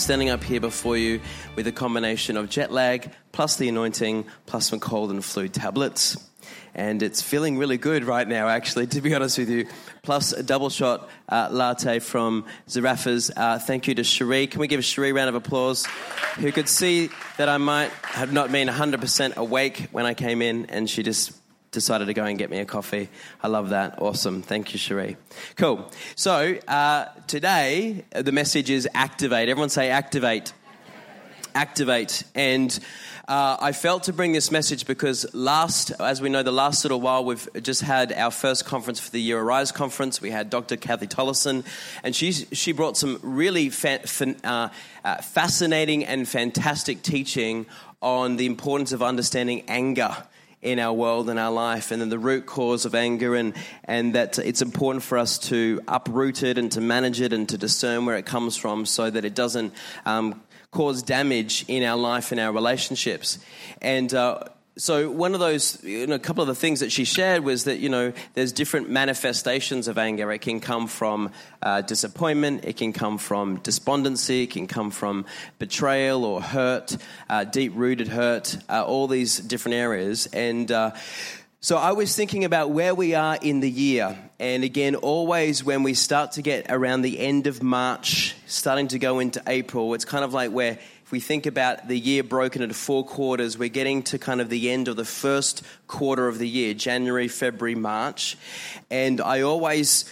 Standing up here before you with a combination of jet lag, plus the anointing, plus some cold and flu tablets. And it's feeling really good right now, actually, to be honest with you. Plus a double shot uh, latte from Zarraffa's. Uh, thank you to Cherie. Can we give Cherie a round of applause? Who could see that I might have not been 100% awake when I came in, and she just decided to go and get me a coffee. I love that. Awesome. Thank you, Cherie. Cool. So uh, today, the message is activate. Everyone say activate. Activate. And uh, I felt to bring this message because last, as we know, the last little while we've just had our first conference for the Year Arise conference. We had Dr. Kathy Tollison, and she she brought some really fa- fa- uh, uh, fascinating and fantastic teaching on the importance of understanding anger in our world and our life, and then the root cause of anger, and, and that it's important for us to uproot it and to manage it and to discern where it comes from so that it doesn't um, cause damage in our life and our relationships. And uh, so one of those, you know, a couple of the things that she shared was that, you know, there's different manifestations of anger. It can come from uh, disappointment, it can come from despondency, it can come from betrayal or hurt, uh, deep rooted hurt, uh, all these different areas. And uh, so I was thinking about where we are in the year. And again, always when we start to get around the end of March, starting to go into April, it's kind of like where if we think about the year broken into four quarters, we're getting to kind of the end of the first quarter of the year January, February, March. And I always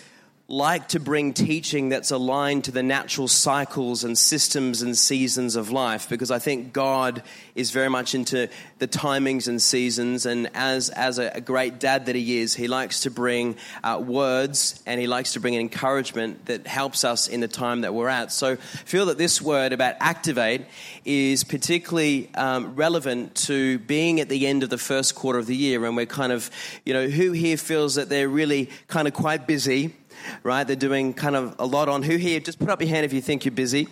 like to bring teaching that's aligned to the natural cycles and systems and seasons of life because I think God is very much into the timings and seasons. And as, as a, great dad that he is, he likes to bring uh, words and he likes to bring encouragement that helps us in the time that we're at. So I feel that this word about activate is particularly um, relevant to being at the end of the first quarter of the year. And we're kind of, you know, who here feels that they're really kind of quite busy? Right? They're doing kind of a lot on. Who here? Just put up your hand if you think you're busy.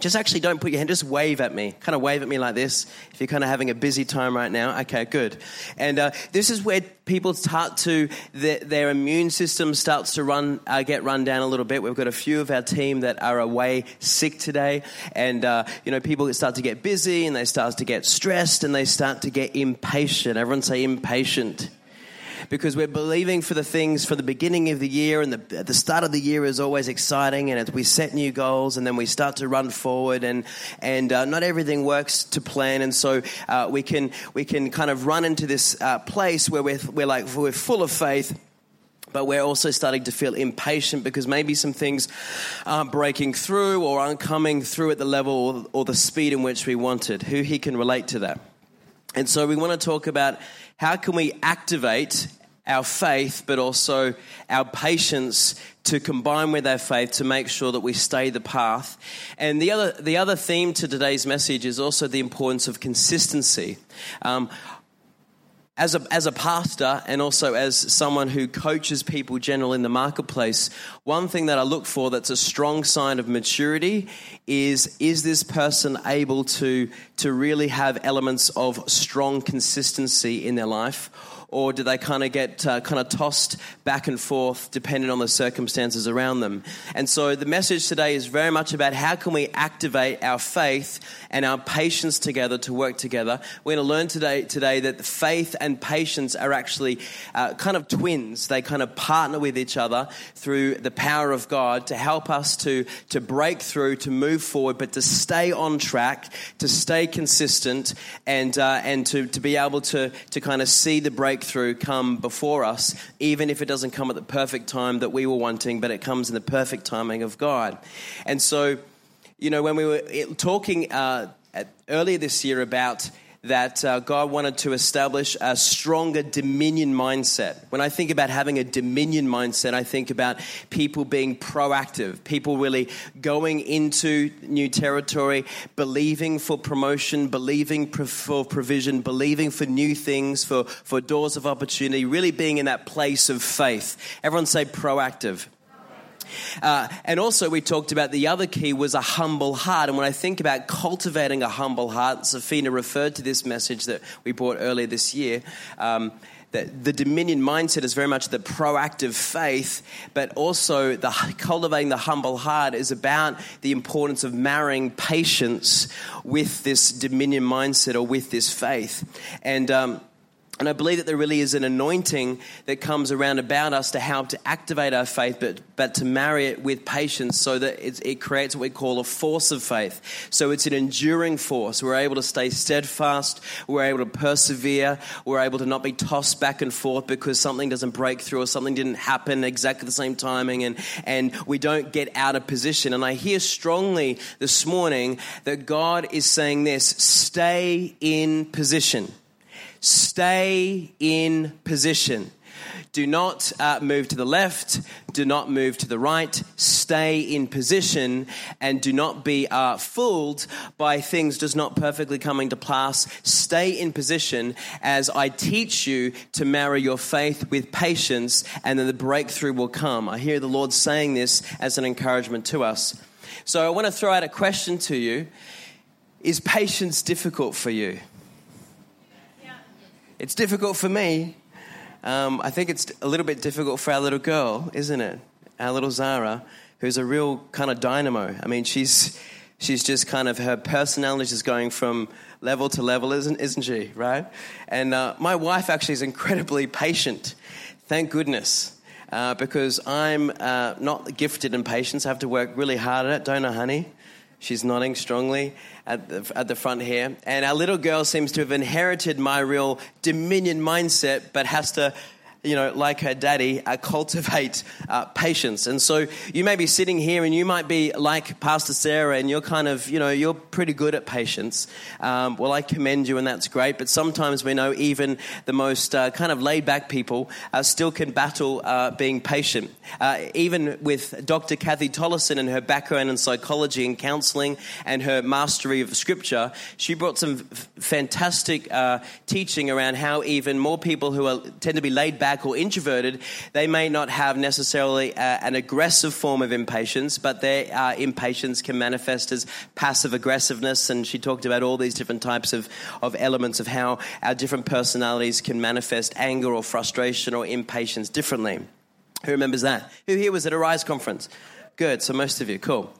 Just actually don't put your hand, just wave at me. Kind of wave at me like this if you're kind of having a busy time right now. Okay, good. And uh, this is where people start to, their, their immune system starts to run, uh, get run down a little bit. We've got a few of our team that are away sick today. And, uh, you know, people start to get busy and they start to get stressed and they start to get impatient. Everyone say impatient because we're believing for the things for the beginning of the year, and the, the start of the year is always exciting, and we set new goals, and then we start to run forward, and and uh, not everything works to plan, and so uh, we can we can kind of run into this uh, place where we're we're like we're full of faith but we're also starting to feel impatient because maybe some things aren't breaking through or aren't coming through at the level or the speed in which we wanted. Who he can relate to that? And so we want to talk about how can we activate our faith, but also our patience to combine with our faith to make sure that we stay the path. And the other, the other theme to today's message is also the importance of consistency. Um, as a, as a pastor and also as someone who coaches people generally in the marketplace, one thing that I look for that's a strong sign of maturity is is this person able to, to really have elements of strong consistency in their life? Or do they kind of get uh, kind of tossed back and forth depending on the circumstances around them? And so the message today is very much about how can we activate our faith and our patience together to work together. We're going to learn today today that faith and patience are actually uh, kind of twins. They kind of partner with each other through the power of God to help us to to break through, to move forward, but to stay on track, to stay consistent, and uh, and to to be able to to kind of see the break breakthrough come before us, even if it doesn't come at the perfect time that we were wanting, but it comes in the perfect timing of God. And so, you know, when we were talking uh, earlier this year about that uh, God wanted to establish a stronger dominion mindset. When I think about having a dominion mindset, I think about people being proactive, people really going into new territory, believing for promotion, believing for provision, believing for new things, for, for doors of opportunity, really being in that place of faith. Everyone say proactive. Uh, and also, we talked about the other key was a humble heart. And when I think about cultivating a humble heart, Safina referred to this message that we brought earlier this year. Um, that the dominion mindset is very much the proactive faith, but also the cultivating the humble heart is about the importance of marrying patience with this dominion mindset or with this faith. And um, and I believe that there really is an anointing that comes around about us to help to activate our faith, but, but to marry it with patience so that it creates what we call a force of faith. So it's an enduring force. We're able to stay steadfast. We're able to persevere. We're able to not be tossed back and forth because something doesn't break through or something didn't happen exactly the same timing. And, and we don't get out of position. And I hear strongly this morning that God is saying this stay in position. Stay in position. Do not uh, move to the left. Do not move to the right. Stay in position and do not be uh, fooled by things just not perfectly coming to pass. Stay in position as I teach you to marry your faith with patience and then the breakthrough will come. I hear the Lord saying this as an encouragement to us. So I want to throw out a question to you. Is patience difficult for you? It's difficult for me. Um, I think it's a little bit difficult for our little girl, isn't it? Our little Zara, who's a real kind of dynamo. I mean, she's she's just kind of her personality is going from level to level, isn't isn't she? Right? And uh, my wife actually is incredibly patient. Thank goodness. Uh, because I'm uh, not gifted in patience. I have to work really hard at it, don't I, honey? She's nodding strongly at the, at the front here. And our little girl seems to have inherited my real dominion mindset, but has to you know, like her daddy, uh, cultivate uh, patience. And so you may be sitting here and you might be like Pastor Sarah and you're kind of, you know, you're pretty good at patience. Um, well, I commend you and that's great. But sometimes we know even the most uh, kind of laid back people uh, still can battle uh, being patient. Uh, even with Dr. Kathy Tollison and her background in psychology and counseling and her mastery of scripture, she brought some f- fantastic teaching around how even more people who are, tend to be laid back back or introverted, they may not have necessarily uh, an aggressive form of impatience, but their uh, impatience can manifest as passive aggressiveness. And she talked about all these different types of, of elements of how our different personalities can manifest anger or frustration or impatience differently. Who remembers that? Who here was at a Rise conference? Good, so most of you, cool.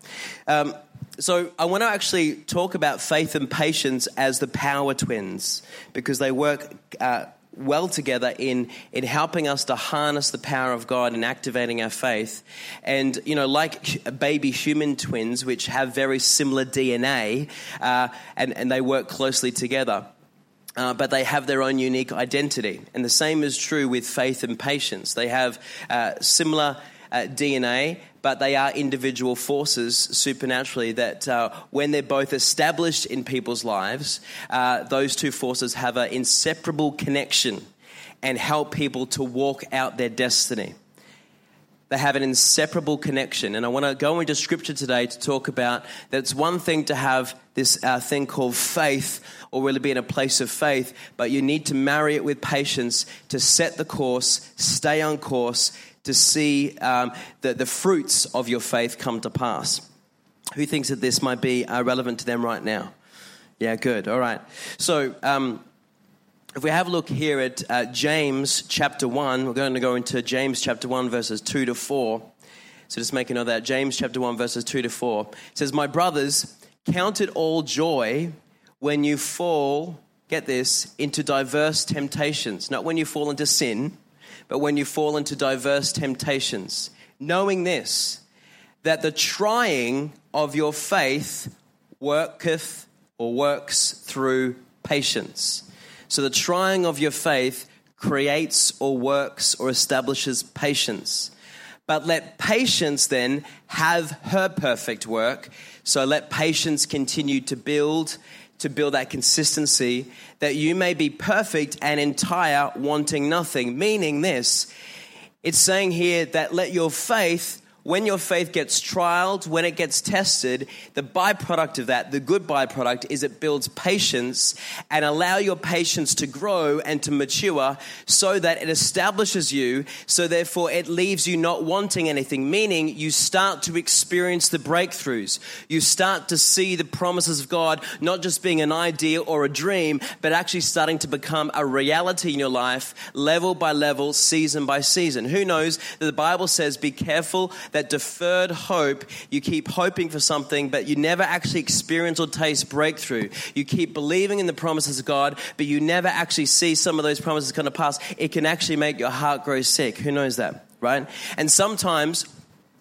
Um, so I want to actually talk about faith and patience as the power twins because they work uh, well together in, in helping us to harness the power of God and activating our faith. And, you know, like baby human twins, which have very similar DNA uh, and, and they work closely together. Uh, but they have their own unique identity. And the same is true with faith and patience. They have uh, similar uh, DNA, but they are individual forces supernaturally that uh, when they're both established in people's lives, uh, those two forces have an inseparable connection and help people to walk out their destiny. They have an inseparable connection. And I want to go into scripture today to talk about that it's one thing to have this uh, thing called faith or really be in a place of faith, but you need to marry it with patience to set the course, stay on course, to see um, the, the fruits of your faith come to pass. Who thinks that this might be uh, relevant to them right now? Yeah, good. All right. So, um, if we have a look here at uh, James chapter 1, we're going to go into James chapter 1, verses 2 to 4. So just make a note of that. James chapter 1, verses 2 to 4. It says, My brothers, count it all joy when you fall, get this, into diverse temptations. Not when you fall into sin, but when you fall into diverse temptations, knowing this, that the trying of your faith worketh or works through patience. So the trying of your faith creates or works or establishes patience. But let patience then have her perfect work. So let patience continue to build to build that consistency, that you may be perfect and entire, wanting nothing. Meaning this, it's saying here that let your faith when your faith gets trialed, when it gets tested, the byproduct of that, the good byproduct, is it builds patience and allow your patience to grow and to mature so that it establishes you, so therefore it leaves you not wanting anything, meaning you start to experience the breakthroughs. You start to see the promises of God not just being an idea or a dream, but actually starting to become a reality in your life, level by level, season by season. Who knows that the Bible says, be careful that deferred hope, you keep hoping for something, but you never actually experience or taste breakthrough. You keep believing in the promises of God, but you never actually see some of those promises come to pass. It can actually make your heart grow sick. Who knows that, right? And sometimes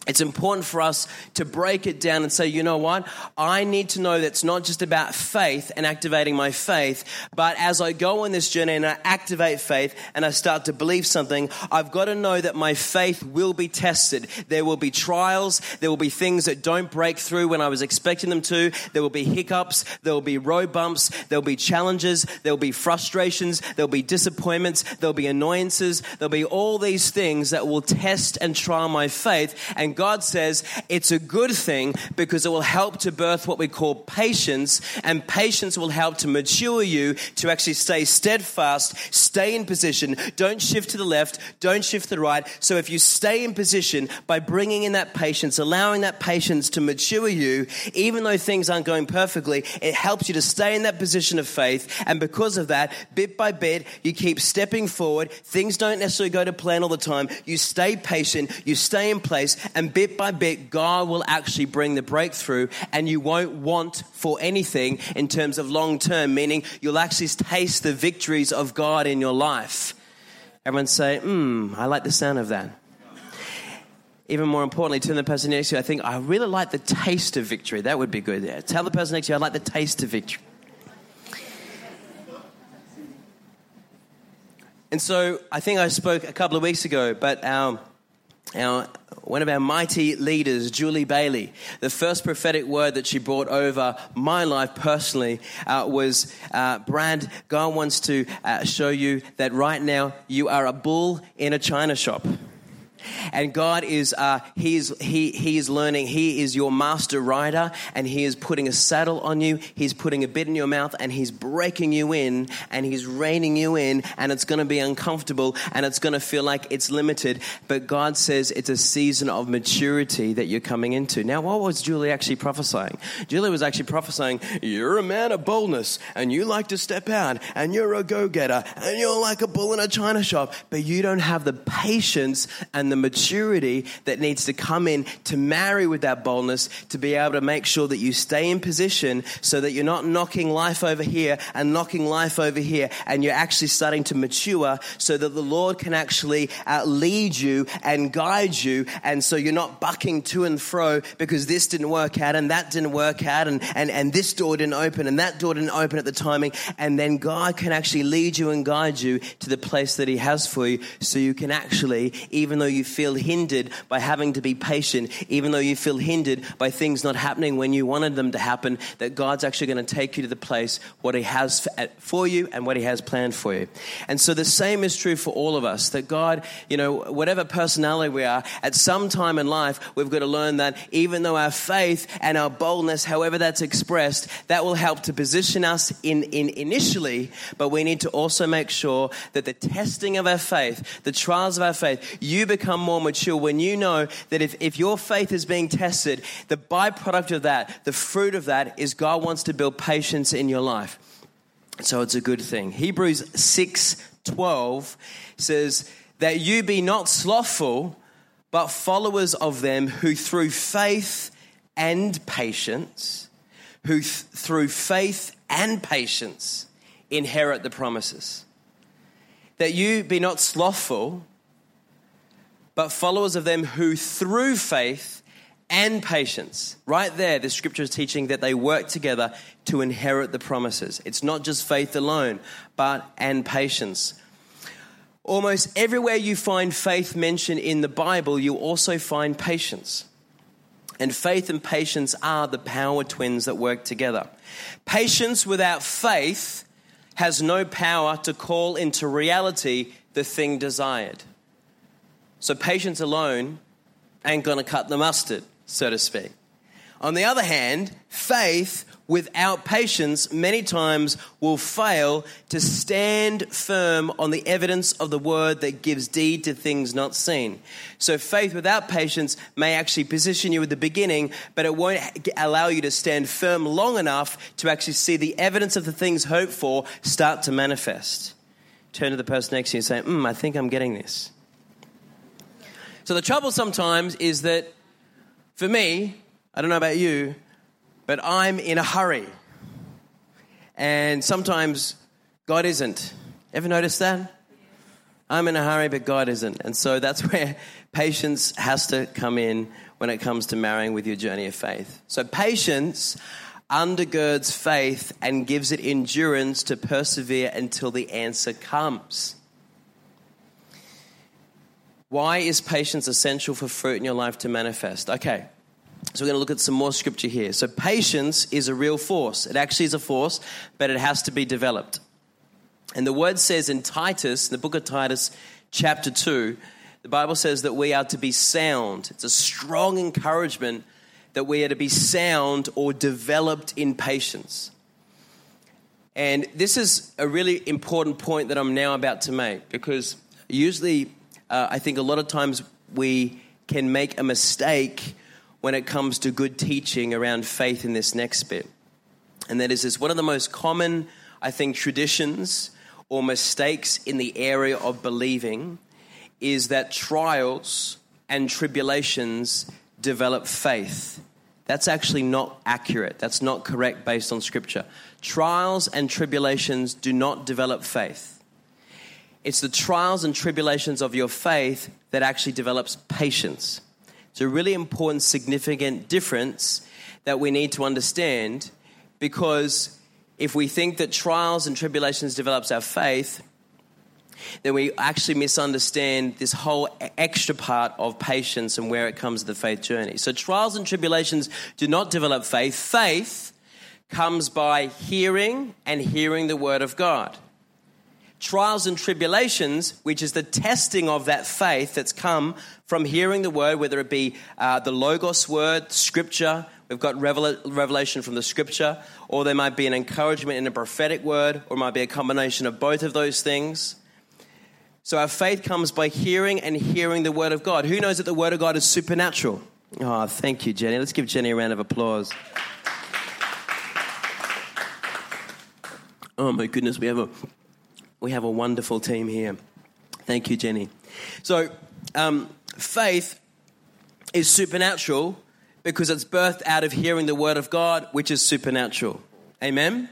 it's important for us to break it down and say, you know what? I need to know that it's not just about faith and activating my faith, but as I go on this journey and I activate faith and I start to believe something, I've got to know that my faith will be tested. There will be trials. There will be things that don't break through when I was expecting them to. There will be hiccups. There will be road bumps. There will be challenges. There will be frustrations. There will be disappointments. There will be annoyances. There'll be all these things that will test and trial my faith. And God says it's a good thing because it will help to birth what we call patience, and patience will help to mature you to actually stay steadfast, stay in position, don't shift to the left, don't shift to the right. So if you stay in position by bringing in that patience, allowing that patience to mature you, even though things aren't going perfectly, it helps you to stay in that position of faith. And because of that, bit by bit, you keep stepping forward. Things don't necessarily go to plan all the time. You stay patient, you stay in place, and bit by bit, God will actually bring the breakthrough, and you won't want for anything in terms of long term, meaning you'll actually taste the victories of God in your life. Everyone say, hmm, I like the sound of that. Even more importantly, turn the person next to you, I think, I really like the taste of victory. That would be good. Yeah. Tell the person next to you, I like the taste of victory. And so I think I spoke a couple of weeks ago, but our, our one of our mighty leaders, Julie Bailey, the first prophetic word that she brought over my life personally uh, was uh, Brad, God wants to uh, show you that right now you are a bull in a china shop. And God is, uh, he, is he, he is learning, He is your master rider, and He is putting a saddle on you, He's putting a bit in your mouth, and He's breaking you in, and He's reining you in, and it's going to be uncomfortable, and it's going to feel like it's limited. But God says it's a season of maturity that you're coming into. Now, what was Julie actually prophesying? Julie was actually prophesying, You're a man of boldness, and you like to step out, and you're a go getter, and you're like a bull in a china shop, but you don't have the patience and the maturity that needs to come in to marry with that boldness to be able to make sure that you stay in position so that you're not knocking life over here and knocking life over here and you're actually starting to mature so that the Lord can actually uh, lead you and guide you and so you're not bucking to and fro because this didn't work out and that didn't work out and, and, and this door didn't open and that door didn't open at the timing and then God can actually lead you and guide you to the place that he has for you so you can actually even though you feel hindered by having to be patient, even though you feel hindered by things not happening when you wanted them to happen, that God's actually going to take you to the place what He has for you and what He has planned for you. And so the same is true for all of us that God, you know, whatever personality we are, at some time in life, we've got to learn that even though our faith and our boldness, however that's expressed, that will help to position us in, in initially, but we need to also make sure that the testing of our faith, the trials of our faith, you become become more mature when you know that if, if your faith is being tested, the byproduct of that, the fruit of that, is God wants to build patience in your life. So it's a good thing. Hebrews 6 12 says, That you be not slothful, but followers of them who through faith and patience, who th- through faith and patience inherit the promises. That you be not slothful, but followers of them who through faith and patience, right there, the scripture is teaching that they work together to inherit the promises. It's not just faith alone, but and patience. Almost everywhere you find faith mentioned in the Bible, you also find patience. And faith and patience are the power twins that work together. Patience without faith has no power to call into reality the thing desired. So patience alone ain't going to cut the mustard, so to speak. On the other hand, faith without patience many times will fail to stand firm on the evidence of the word that gives deed to things not seen. So faith without patience may actually position you at the beginning, but it won't allow you to stand firm long enough to actually see the evidence of the things hoped for start to manifest. Turn to the person next to you and say, hmm, I think I'm getting this. So the trouble sometimes is that for me, I don't know about you, but I'm in a hurry. And sometimes God isn't. Ever notice that? I'm in a hurry, but God isn't. And so that's where patience has to come in when it comes to marrying with your journey of faith. So patience undergirds faith and gives it endurance to persevere until the answer comes. Why is patience essential for fruit in your life to manifest? Okay, so we're going to look at some more scripture here. So patience is a real force. It actually is a force, but it has to be developed. And the word says in Titus, in the book of Titus, chapter 2, the Bible says that we are to be sound. It's a strong encouragement that we are to be sound or developed in patience. And this is a really important point that I'm now about to make because usually uh, I think a lot of times we can make a mistake when it comes to good teaching around faith in this next bit. And that is this one of the most common, I think, traditions or mistakes in the area of believing is that trials and tribulations develop faith. That's actually not accurate. That's not correct based on scripture. Trials and tribulations do not develop faith. It's the trials and tribulations of your faith that actually develops patience. It's a really important, significant difference that we need to understand because if we think that trials and tribulations develops our faith, then we actually misunderstand this whole extra part of patience and where it comes to the faith journey. So trials and tribulations do not develop faith. Faith comes by hearing and hearing the word of God trials and tribulations, which is the testing of that faith that's come from hearing the word, whether it be uh, the Logos word, scripture, we've got revelation from the scripture, or there might be an encouragement in a prophetic word, or it might be a combination of both of those things. So our faith comes by hearing and hearing the word of God. Who knows that the word of God is supernatural? Oh, thank you, Jenny. Let's give Jenny a round of applause. Oh my goodness, we have a we have a wonderful team here. Thank you, Jenny. So, um, faith is supernatural because it's birthed out of hearing the word of God, which is supernatural. Amen?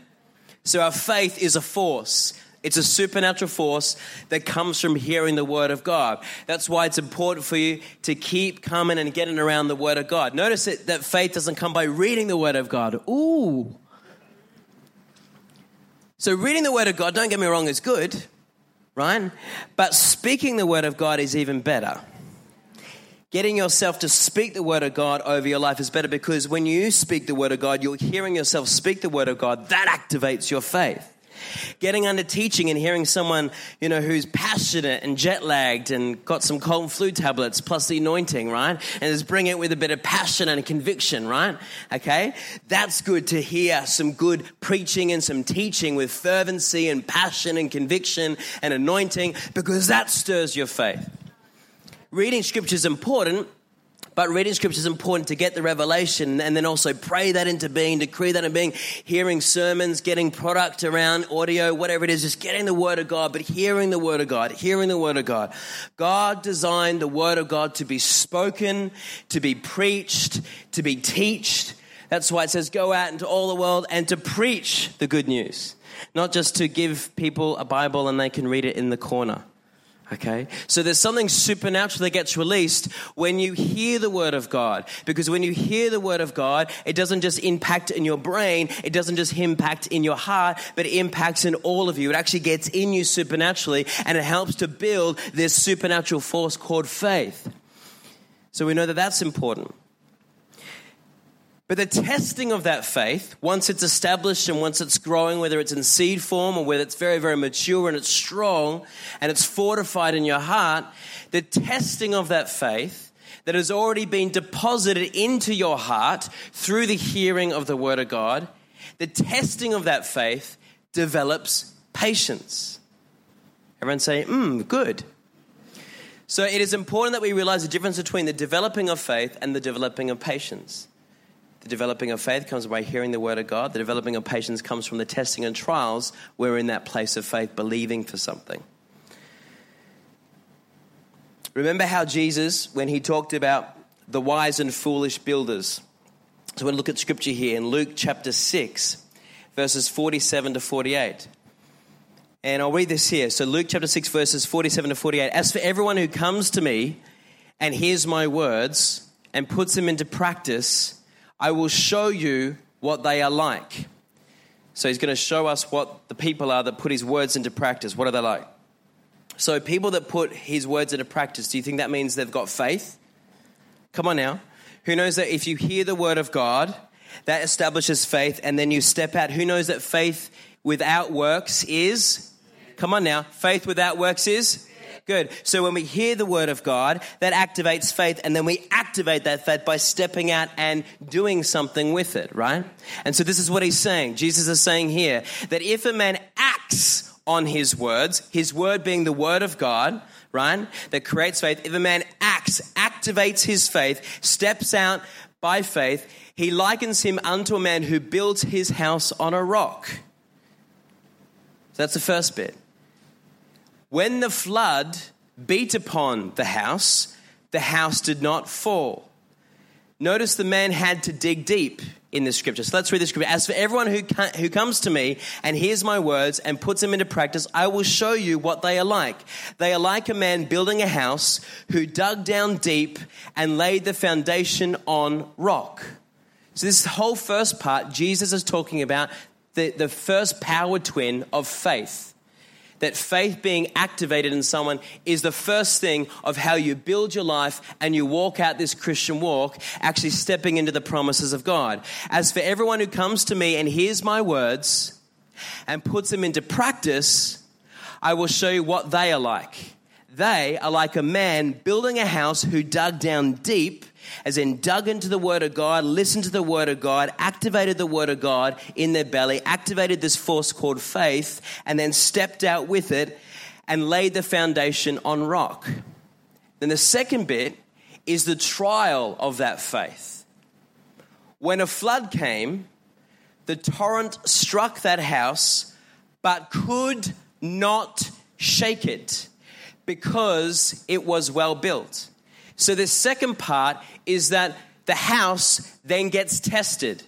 So, our faith is a force. It's a supernatural force that comes from hearing the word of God. That's why it's important for you to keep coming and getting around the word of God. Notice that, that faith doesn't come by reading the word of God. Ooh. So, reading the Word of God, don't get me wrong, is good, right? But speaking the Word of God is even better. Getting yourself to speak the Word of God over your life is better because when you speak the Word of God, you're hearing yourself speak the Word of God. That activates your faith. Getting under teaching and hearing someone, you know, who's passionate and jet lagged and got some cold flu tablets plus the anointing, right? And is bringing it with a bit of passion and conviction, right? Okay? That's good to hear some good preaching and some teaching with fervency and passion and conviction and anointing because that stirs your faith. Reading scripture is important but reading scripture is important to get the revelation and then also pray that into being, decree that into being, hearing sermons, getting product around audio, whatever it is, just getting the word of God, but hearing the word of God, hearing the word of God. God designed the word of God to be spoken, to be preached, to be teached. That's why it says go out into all the world and to preach the good news. Not just to give people a Bible and they can read it in the corner. Okay? So there's something supernatural that gets released when you hear the Word of God. Because when you hear the Word of God, it doesn't just impact in your brain, it doesn't just impact in your heart, but it impacts in all of you. It actually gets in you supernaturally and it helps to build this supernatural force called faith. So we know that that's important. But the testing of that faith, once it's established and once it's growing, whether it's in seed form or whether it's very, very mature and it's strong and it's fortified in your heart, the testing of that faith that has already been deposited into your heart through the hearing of the Word of God, the testing of that faith develops patience. Everyone say, hmm, good. So it is important that we realize the difference between the developing of faith and the developing of patience. The developing of faith comes by hearing the word of God. The developing of patience comes from the testing and trials we're in that place of faith, believing for something. Remember how Jesus, when he talked about the wise and foolish builders, so to look at scripture here in Luke chapter 6, verses 47 to 48. And I'll read this here. So, Luke chapter 6, verses 47 to 48. As for everyone who comes to me and hears my words and puts them into practice, I will show you what they are like. So, he's going to show us what the people are that put his words into practice. What are they like? So, people that put his words into practice, do you think that means they've got faith? Come on now. Who knows that if you hear the word of God, that establishes faith, and then you step out? Who knows that faith without works is? Come on now. Faith without works is? Good. So when we hear the word of God, that activates faith, and then we activate that faith by stepping out and doing something with it, right? And so this is what he's saying. Jesus is saying here that if a man acts on his words, his word being the word of God, right, that creates faith, if a man acts, activates his faith, steps out by faith, he likens him unto a man who builds his house on a rock. So that's the first bit. When the flood beat upon the house, the house did not fall. Notice the man had to dig deep in the scripture. So let's read the scripture. As for everyone who, who comes to me and hears my words and puts them into practice, I will show you what they are like. They are like a man building a house who dug down deep and laid the foundation on rock. So, this whole first part, Jesus is talking about the, the first power twin of faith that faith being activated in someone is the first thing of how you build your life and you walk out this Christian walk, actually stepping into the promises of God. As for everyone who comes to me and hears my words and puts them into practice, I will show you what they are like. They are like a man building a house who dug down deep as in dug into the Word of God, listened to the Word of God, activated the Word of God in their belly, activated this force called faith, and then stepped out with it and laid the foundation on rock. Then the second bit is the trial of that faith. When a flood came, the torrent struck that house, but could not shake it because it was well built. So, the second part is that the house then gets tested.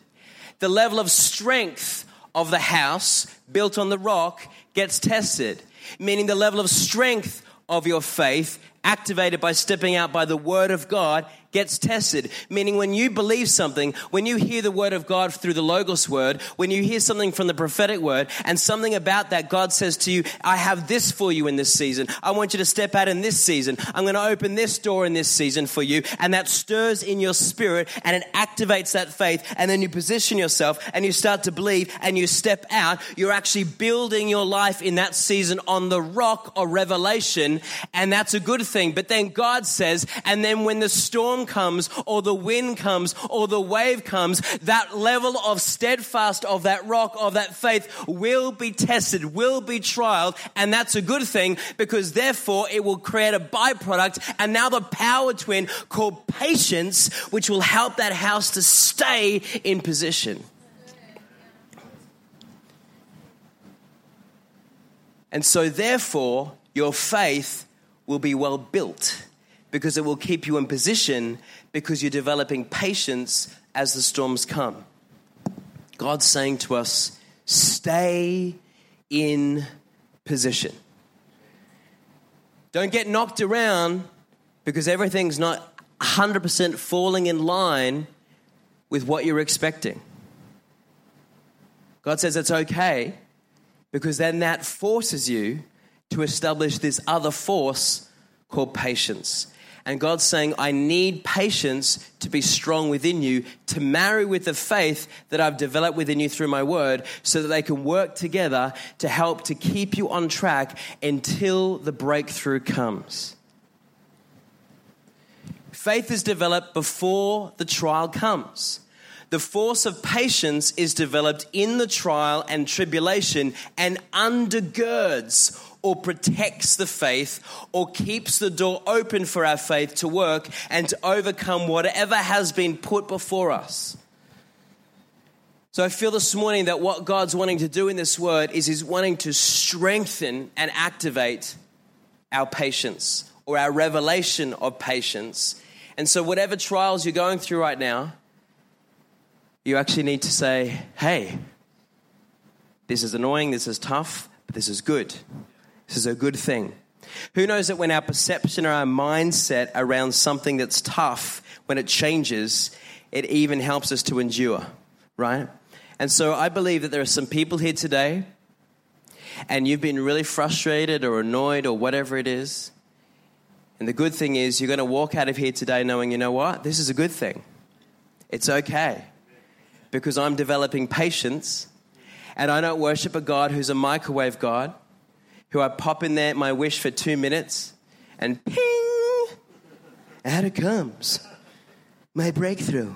The level of strength of the house built on the rock gets tested, meaning the level of strength of your faith activated by stepping out by the word of God gets tested. Meaning, when you believe something, when you hear the word of God through the Logos word, when you hear something from the prophetic word, and something about that, God says to you, I have this for you in this season. I want you to step out in this season. I'm going to open this door in this season for you. And that stirs in your spirit and it activates that faith. And then you position yourself and you start to believe and you step out. You're actually building your life in that season on the rock of revelation. And that's a good thing. But then God says, and then when the storm storm comes or the wind comes or the wave comes, that level of steadfast of that rock of that faith will be tested, will be trialed. And that's a good thing because therefore it will create a byproduct and now the power twin called patience, which will help that house to stay in position. And so, therefore, your faith will be well built because it will keep you in position because you're developing patience as the storms come. God's saying to us, stay in position. Don't get knocked around because everything's not 100% falling in line with what you're expecting. God says it's okay because then that forces you to establish this other force called patience. And God's saying, I need patience to be strong within you, to marry with the faith that I've developed within you through my word, so that they can work together to help to keep you on track until the breakthrough comes. Faith is developed before the trial comes. The force of patience is developed in the trial and tribulation and undergirds or protects the faith or keeps the door open for our faith to work and to overcome whatever has been put before us. So I feel this morning that what God's wanting to do in this word is He's wanting to strengthen and activate our patience or our revelation of patience. And so, whatever trials you're going through right now, you actually need to say, hey, this is annoying, this is tough, but this is good. This is a good thing. Who knows that when our perception or our mindset around something that's tough, when it changes, it even helps us to endure, right? And so I believe that there are some people here today, and you've been really frustrated or annoyed or whatever it is. And the good thing is, you're going to walk out of here today knowing, you know what? This is a good thing. It's okay. Because I'm developing patience, and I don't worship a God who's a microwave God, who I pop in there my wish for two minutes, and ping, out it comes. My breakthrough.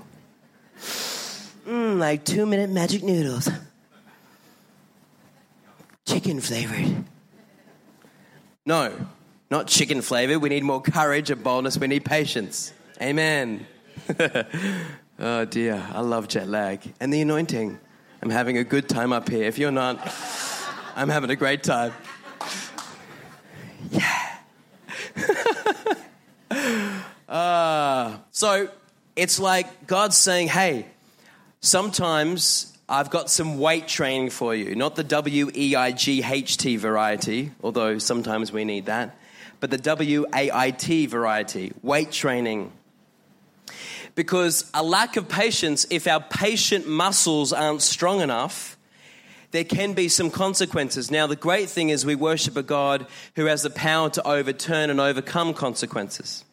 Mmm, like two minute magic noodles. Chicken flavored. No, not chicken flavored. We need more courage and boldness. We need patience. Amen. oh dear, I love jet lag and the anointing. I'm having a good time up here. If you're not, I'm having a great time. Uh, so it's like God's saying, hey, Sometimes I've got some weight training for you, not the W E I G H T variety, although sometimes we need that, but the W A I T variety, weight training. Because a lack of patience, if our patient muscles aren't strong enough, there can be some consequences. Now, the great thing is we worship a God who has the power to overturn and overcome consequences,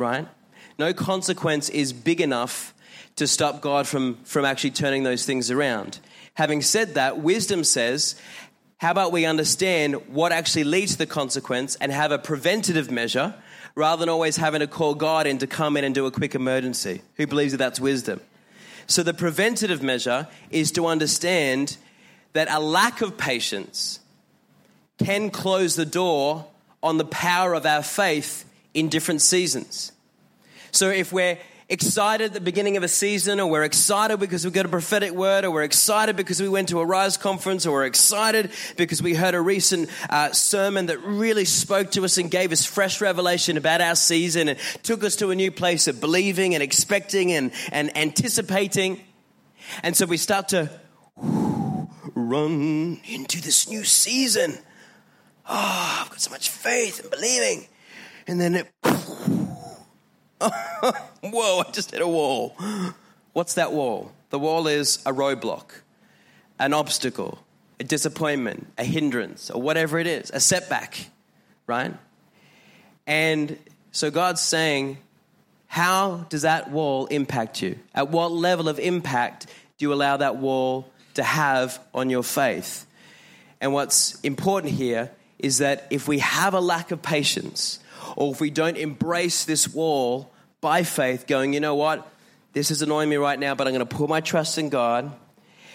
right? No consequence is big enough to stop God from, from actually turning those things around. Having said that, wisdom says, how about we understand what actually leads to the consequence and have a preventative measure rather than always having to call God in to come in and do a quick emergency? Who believes that that's wisdom? So, the preventative measure is to understand that a lack of patience can close the door on the power of our faith in different seasons. So, if we're excited at the beginning of a season, or we're excited because we got a prophetic word, or we're excited because we went to a Rise conference, or we're excited because we heard a recent uh, sermon that really spoke to us and gave us fresh revelation about our season and took us to a new place of believing and expecting and, and anticipating. And so we start to run into this new season. Oh, I've got so much faith and believing. And then it Whoa, I just hit a wall. What's that wall? The wall is a roadblock, an obstacle, a disappointment, a hindrance, or whatever it is, a setback, right? And so God's saying, how does that wall impact you? At what level of impact do you allow that wall to have on your faith? And what's important here is that if we have a lack of patience, or if we don't embrace this wall by faith, going, you know what, this is annoying me right now, but I'm going to put my trust in God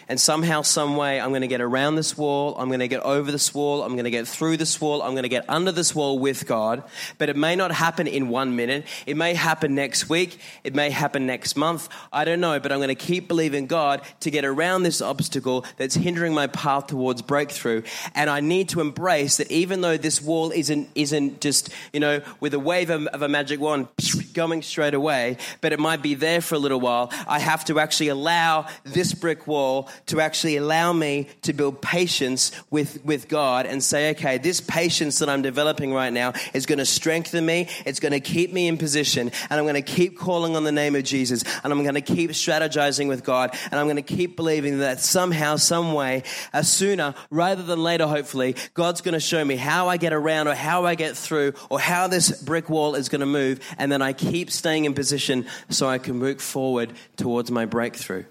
and somehow, some way, I'm going to get around this wall. I'm going to get over this wall. I'm going to get through this wall. I'm going to get under this wall with God. But it may not happen in one minute. It may happen next week. It may happen next month. I don't know. But I'm going to keep believing God to get around this obstacle that's hindering my path towards breakthrough. And I need to embrace that even though this wall isn't isn't just you know with a wave of, of a magic wand going straight away, but it might be there for a little while. I have to actually allow this brick wall to actually allow me to build patience with, with God and say, okay, this patience that I'm developing right now is going to strengthen me. It's going to keep me in position. And I'm going to keep calling on the name of Jesus. And I'm going to keep strategizing with God. And I'm going to keep believing that somehow, some way, uh, sooner rather than later, hopefully, God's going to show me how I get around or how I get through or how this brick wall is going to move. And then I keep staying in position so I can move forward towards my breakthrough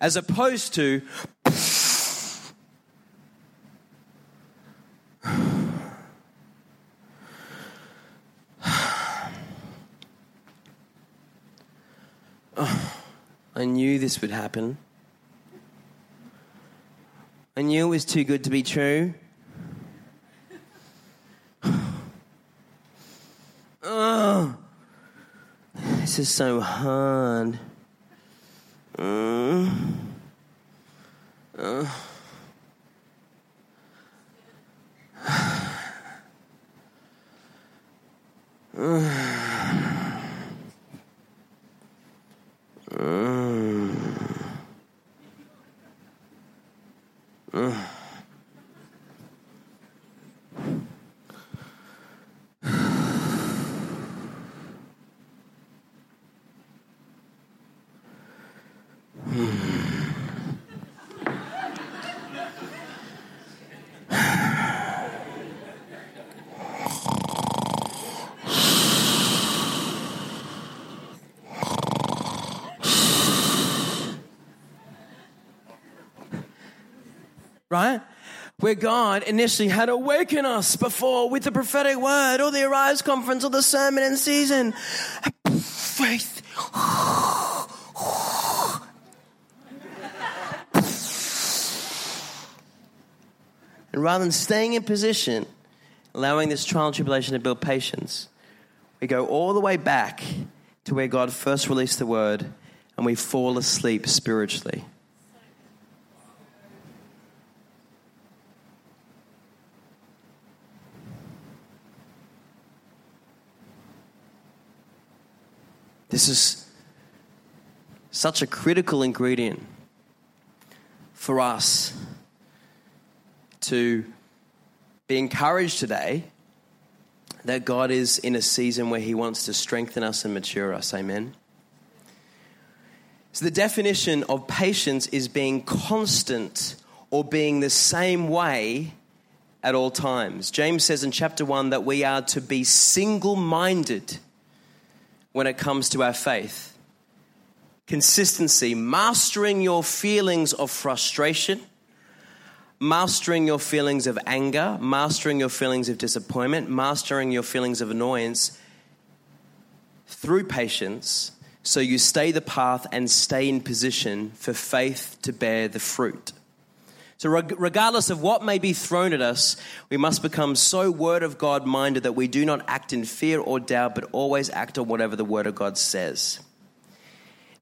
as opposed to I knew this would happen. I knew it was too good to be true. oh, this is so hard. Uh, uh. Right? Where God initially had awakened us before with the prophetic word or the Arise conference or the sermon in season. Faith. And rather than staying in position, allowing this trial and tribulation to build patience, we go all the way back to where God first released the word and we fall asleep spiritually. This is such a critical ingredient for us to be encouraged today that God is in a season where He wants to strengthen us and mature us. Amen. So, the definition of patience is being constant or being the same way at all times. James says in chapter 1 that we are to be single minded when it comes to our faith. Consistency, mastering your feelings of frustration, mastering your feelings of anger, mastering your feelings of disappointment, mastering your feelings of annoyance through patience so you stay the path and stay in position for faith to bear the fruit. So, regardless of what may be thrown at us, we must become so Word of God minded that we do not act in fear or doubt, but always act on whatever the Word of God says.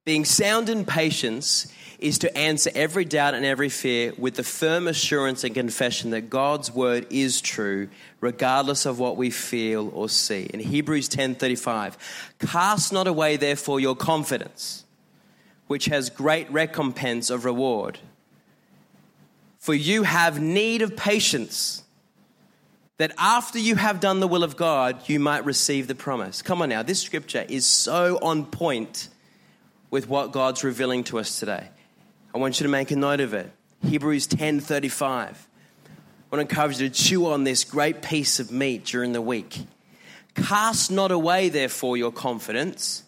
Being sound in patience is to answer every doubt and every fear with the firm assurance and confession that God's word is true regardless of what we feel or see. In Hebrews 10:35, cast not away therefore your confidence, which has great recompense of reward. For you have need of patience, that after you have done the will of God, you might receive the promise. Come on now, this scripture is so on point with what God's revealing to us today. I want you to make a note of it. Hebrews 10:35. I want to encourage you to chew on this great piece of meat during the week. Cast not away, therefore, your confidence,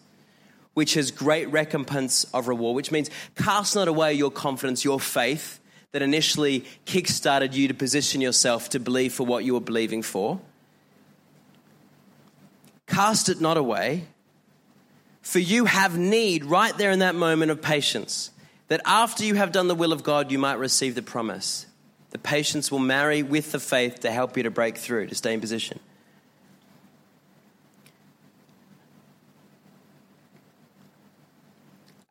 which has great recompense of reward, which means cast not away your confidence, your faith, that initially kick-started you to position yourself to believe for what you were believing for. Cast it not away, for you have need right there in that moment of patience, that after you have done the will of God, you might receive the promise. The patience will marry with the faith to help you to break through, to stay in position.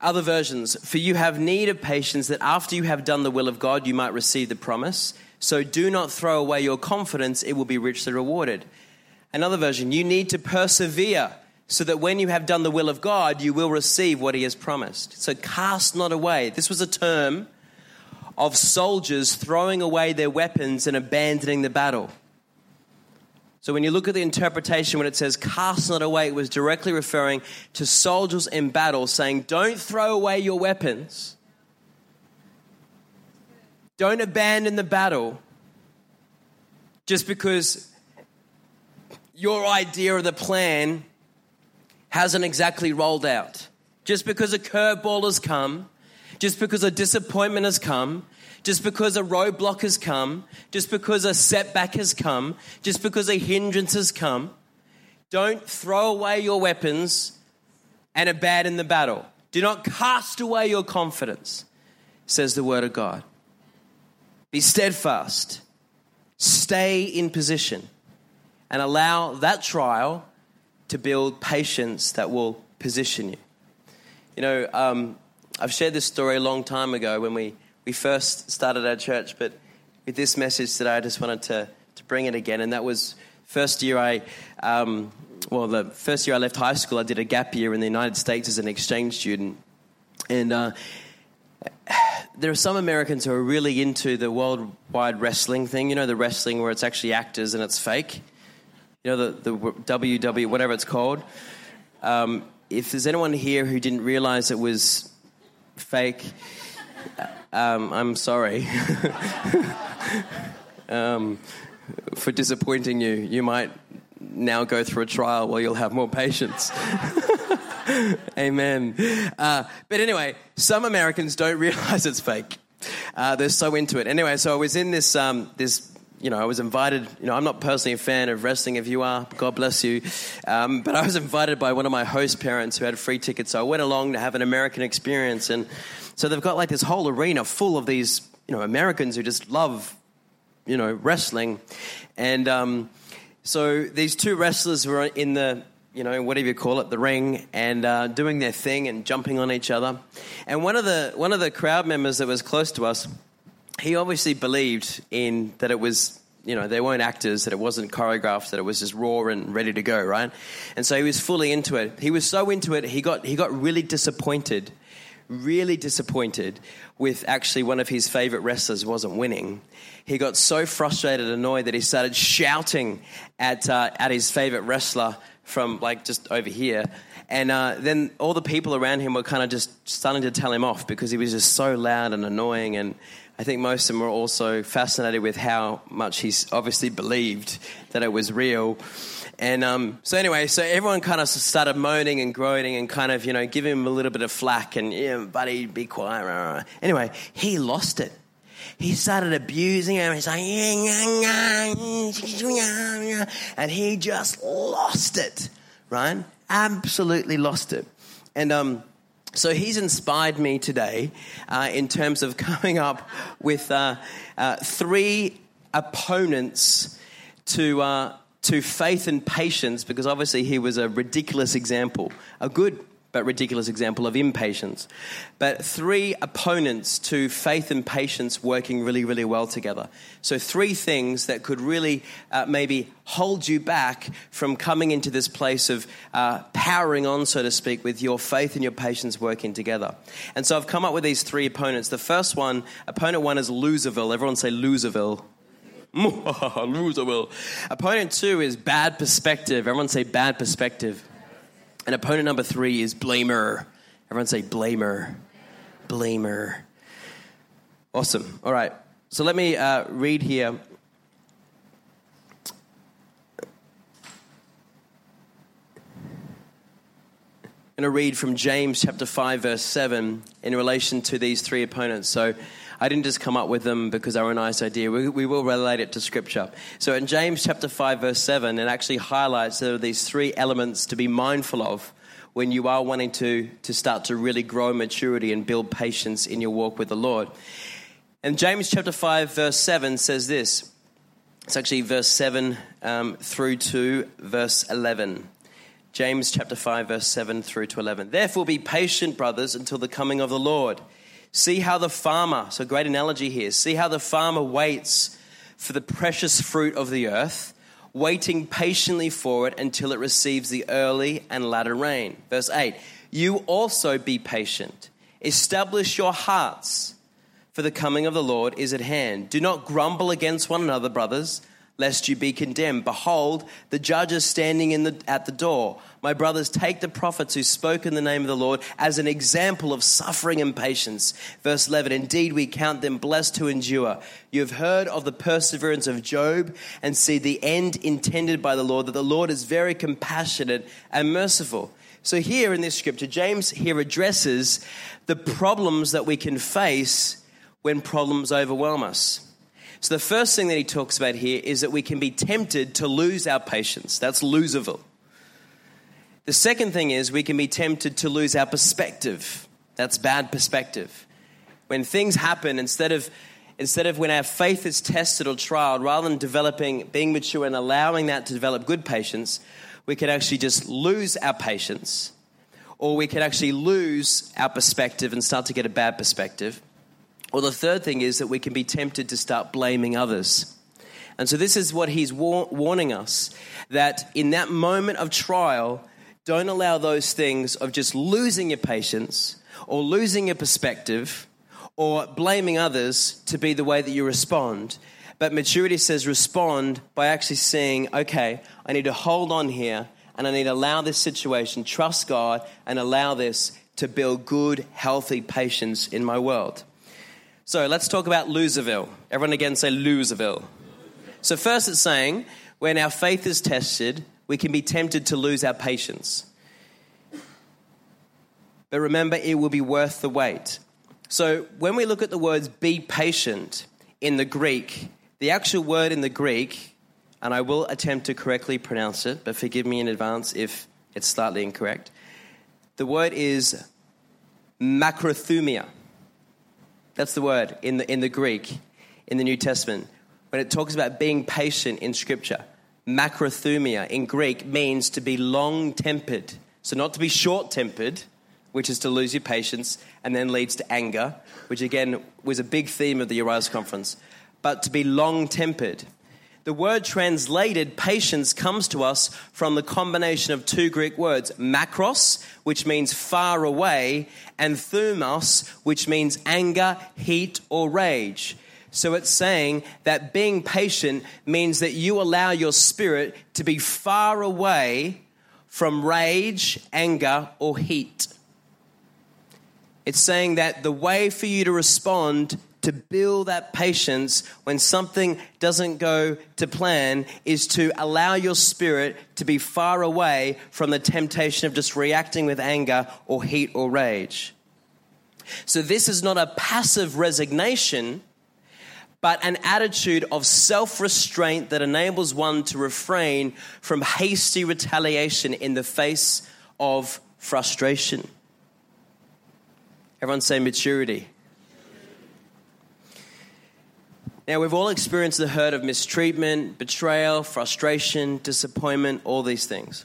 Other versions, for you have need of patience that after you have done the will of God, you might receive the promise. So do not throw away your confidence, it will be richly rewarded. Another version, you need to persevere so that when you have done the will of God, you will receive what he has promised. So cast not away. This was a term of soldiers throwing away their weapons and abandoning the battle. So when you look at the interpretation, when it says cast not away, it was directly referring to soldiers in battle saying, don't throw away your weapons. Don't abandon the battle just because your idea of the plan hasn't exactly rolled out. Just because a curveball has come, just because a disappointment has come, just because a roadblock has come, just because a setback has come, just because a hindrance has come, don't throw away your weapons and abandon the battle. Do not cast away your confidence, says the word of God. Be steadfast, stay in position, and allow that trial to build patience that will position you. You know, um, I've shared this story a long time ago when we, we first started our church, but with this message today, I just wanted to, to bring it again. And that was first year I, um, well, the first year I left high school, I did a gap year in the United States as an exchange student. And uh, there are some Americans who are really into the worldwide wrestling thing. You know, the wrestling where it's actually actors and it's fake. You know, the, the WW, whatever it's called. Um, if there's anyone here who didn't realize it was fake, um, I'm sorry um, for disappointing you. You might now go through a trial where you'll have more patience. Amen. Uh, but anyway, some Americans don't realize it's fake. Uh, they're so into it. Anyway, so I was in this um, this you know, I was invited. You know, I'm not personally a fan of wrestling. If you are, God bless you. Um, but I was invited by one of my host parents who had free tickets. So I went along to have an American experience, and so they've got like this whole arena full of these, you know, Americans who just love, you know, wrestling, and um, so these two wrestlers were in the you know, whatever you call it, the ring, and uh, doing their thing and jumping on each other. And one of the one of the crowd members that was close to us he obviously believed in that it was you know they weren't actors that it wasn't choreographed that it was just raw and ready to go right? And so he was fully into it. He was so into it he got he got really disappointed really disappointed with actually one of his favorite wrestlers wasn't winning. He got so frustrated and annoyed that he started shouting at uh, at his favorite wrestler from like just over here. And uh, then all the people around him were kind of just starting to tell him off because he was just so loud and annoying. And I think most of them were also fascinated with how much he's obviously believed that it was real. And um, so anyway, so everyone kind of started moaning and groaning and kind of, you know, giving him a little bit of flack and, yeah, buddy, be quiet. Anyway, he lost it. He started abusing him. He's like, and he just lost it, right? Absolutely lost it. And um, so he's inspired me today uh, in terms of coming up with uh, uh, three opponents to, uh, to faith and patience, because obviously he was a ridiculous example, a good but ridiculous example of impatience. But three opponents to faith and patience working really, really well together. So, three things that could really uh, maybe hold you back from coming into this place of uh, powering on, so to speak, with your faith and your patience working together. And so, I've come up with these three opponents. The first one, opponent one, is Loserville. Everyone say Loserville. Loserville. Opponent two is bad perspective. Everyone say bad perspective. And opponent number three is blamer. Everyone say blamer. Blamer. Awesome. All right. So let me uh, read here. I'm going to read from James chapter 5, verse 7 in relation to these three opponents. So I didn't just come up with them because they were a nice idea. We, we will relate it to Scripture. So in James chapter 5, verse 7, it actually highlights there are these three elements to be mindful of when you are wanting to, to start to really grow maturity and build patience in your walk with the Lord. And James chapter 5, verse 7 says this. It's actually verse 7 um, through to verse 11. James chapter 5, verse 7 through to 11. Therefore, be patient, brothers, until the coming of the Lord. See how the farmer, so great analogy here, see how the farmer waits for the precious fruit of the earth, waiting patiently for it until it receives the early and latter rain. Verse 8 You also be patient, establish your hearts, for the coming of the Lord is at hand. Do not grumble against one another, brothers lest you be condemned. Behold, the judge is standing in the, at the door. My brothers, take the prophets who spoke in the name of the Lord as an example of suffering and patience. Verse 11 Indeed, we count them blessed to endure. You have heard of the perseverance of Job and see the end intended by the Lord, that the Lord is very compassionate and merciful. So, here in this scripture, James here addresses the problems that we can face when problems overwhelm us. So, the first thing that he talks about here is that we can be tempted to lose our patience. That's loserville. The second thing is we can be tempted to lose our perspective. That's bad perspective. When things happen, instead of instead of when our faith is tested or trialed, rather than developing, being mature and allowing that to develop good patience, we can actually just lose our patience, or we can actually lose our perspective and start to get a bad perspective. Or the third thing is that we can be tempted to start blaming others. And so, this is what he's war- warning us that in that moment of trial, don't allow those things of just losing your patience or losing your perspective or blaming others to be the way that you respond. But maturity says respond by actually saying, okay, I need to hold on here and I need to allow this situation, trust God, and allow this to build good, healthy patience in my world. So let's talk about Loserville. Everyone again say Loserville. So, first it's saying, when our faith is tested, we can be tempted to lose our patience. But remember, it will be worth the wait. So when we look at the words be patient in the Greek, the actual word in the Greek, and I will attempt to correctly pronounce it, but forgive me in advance if it's slightly incorrect. The word is macrothumia. That's the word in the, in the Greek, in the New Testament. When it talks about being patient in Scripture, macrothumia in Greek means to be long tempered. So, not to be short tempered, which is to lose your patience and then leads to anger, which again was a big theme of the Arise conference, but to be long tempered. The word translated patience comes to us from the combination of two Greek words, makros, which means far away, and thumos, which means anger, heat, or rage. So it's saying that being patient means that you allow your spirit to be far away from rage, anger, or heat. It's saying that the way for you to respond to build that patience when something doesn't go to plan is to allow your spirit to be far away from the temptation of just reacting with anger or heat or rage. So, this is not a passive resignation, but an attitude of self restraint that enables one to refrain from hasty retaliation in the face of frustration. Everyone say maturity. Now, we've all experienced the hurt of mistreatment, betrayal, frustration, disappointment, all these things.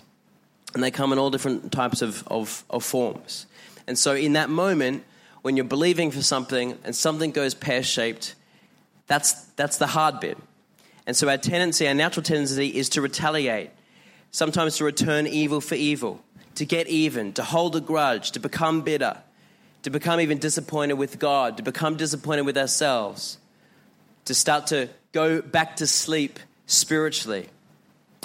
And they come in all different types of, of, of forms. And so, in that moment, when you're believing for something and something goes pear shaped, that's, that's the hard bit. And so, our tendency, our natural tendency is to retaliate, sometimes to return evil for evil, to get even, to hold a grudge, to become bitter to become even disappointed with God, to become disappointed with ourselves, to start to go back to sleep spiritually.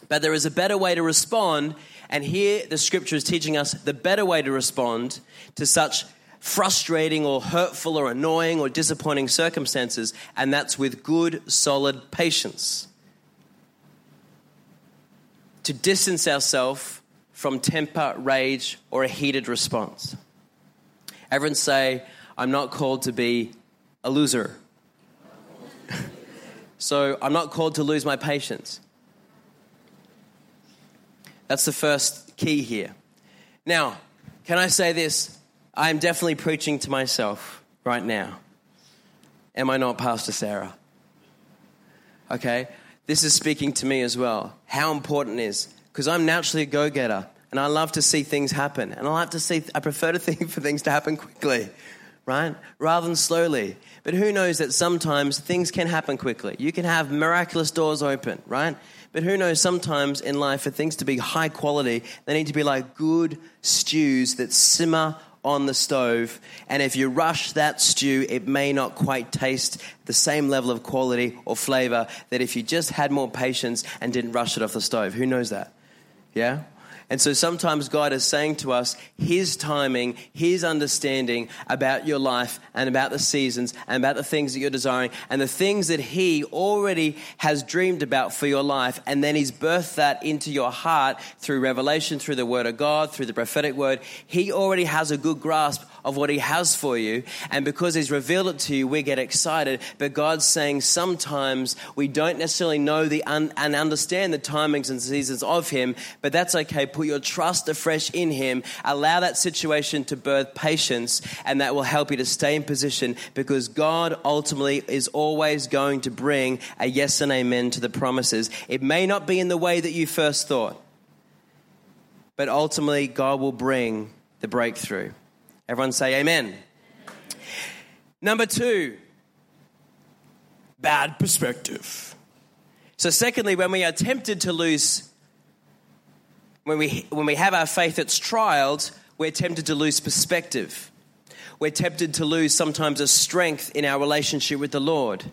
But there is a better way to respond, and here the scripture is teaching us the better way to respond to such frustrating or hurtful or annoying or disappointing circumstances, and that's with good, solid patience. To distance ourselves from temper, rage, or a heated response. Everyone say, I'm not called to be a loser. so I'm not called to lose my patience. That's the first key here. Now, can I say this? I am definitely preaching to myself right now. Am I not, Pastor Sarah? Okay? This is speaking to me as well. How important is because I'm naturally a go getter. And I love to see things happen. And I like to see, I prefer to think for things to happen quickly, right? Rather than slowly. But who knows that sometimes things can happen quickly. You can have miraculous doors open, right? But who knows sometimes in life for things to be high quality, they need to be like good stews that simmer on the stove. And if you rush that stew, it may not quite taste the same level of quality or flavor that if you just had more patience and didn't rush it off the stove. Who knows that? Yeah? And so sometimes God is saying to us His timing, His understanding about your life and about the seasons and about the things that you're desiring and the things that He already has dreamed about for your life. And then He's birthed that into your heart through revelation, through the Word of God, through the prophetic word. He already has a good grasp of what He has for you. And because He's revealed it to you, we get excited. But God's saying sometimes we don't necessarily know the un- and understand the timings and seasons of Him, but that's okay. Put your trust afresh in Him. Allow that situation to birth patience, and that will help you to stay in position because God ultimately is always going to bring a yes and amen to the promises. It may not be in the way that you first thought but ultimately, God will bring the breakthrough. Everyone say amen. Number two, bad perspective. So, secondly, when we are tempted to lose, when we, when we have our faith that's trialed, we're tempted to lose perspective. We're tempted to lose sometimes a strength in our relationship with the Lord.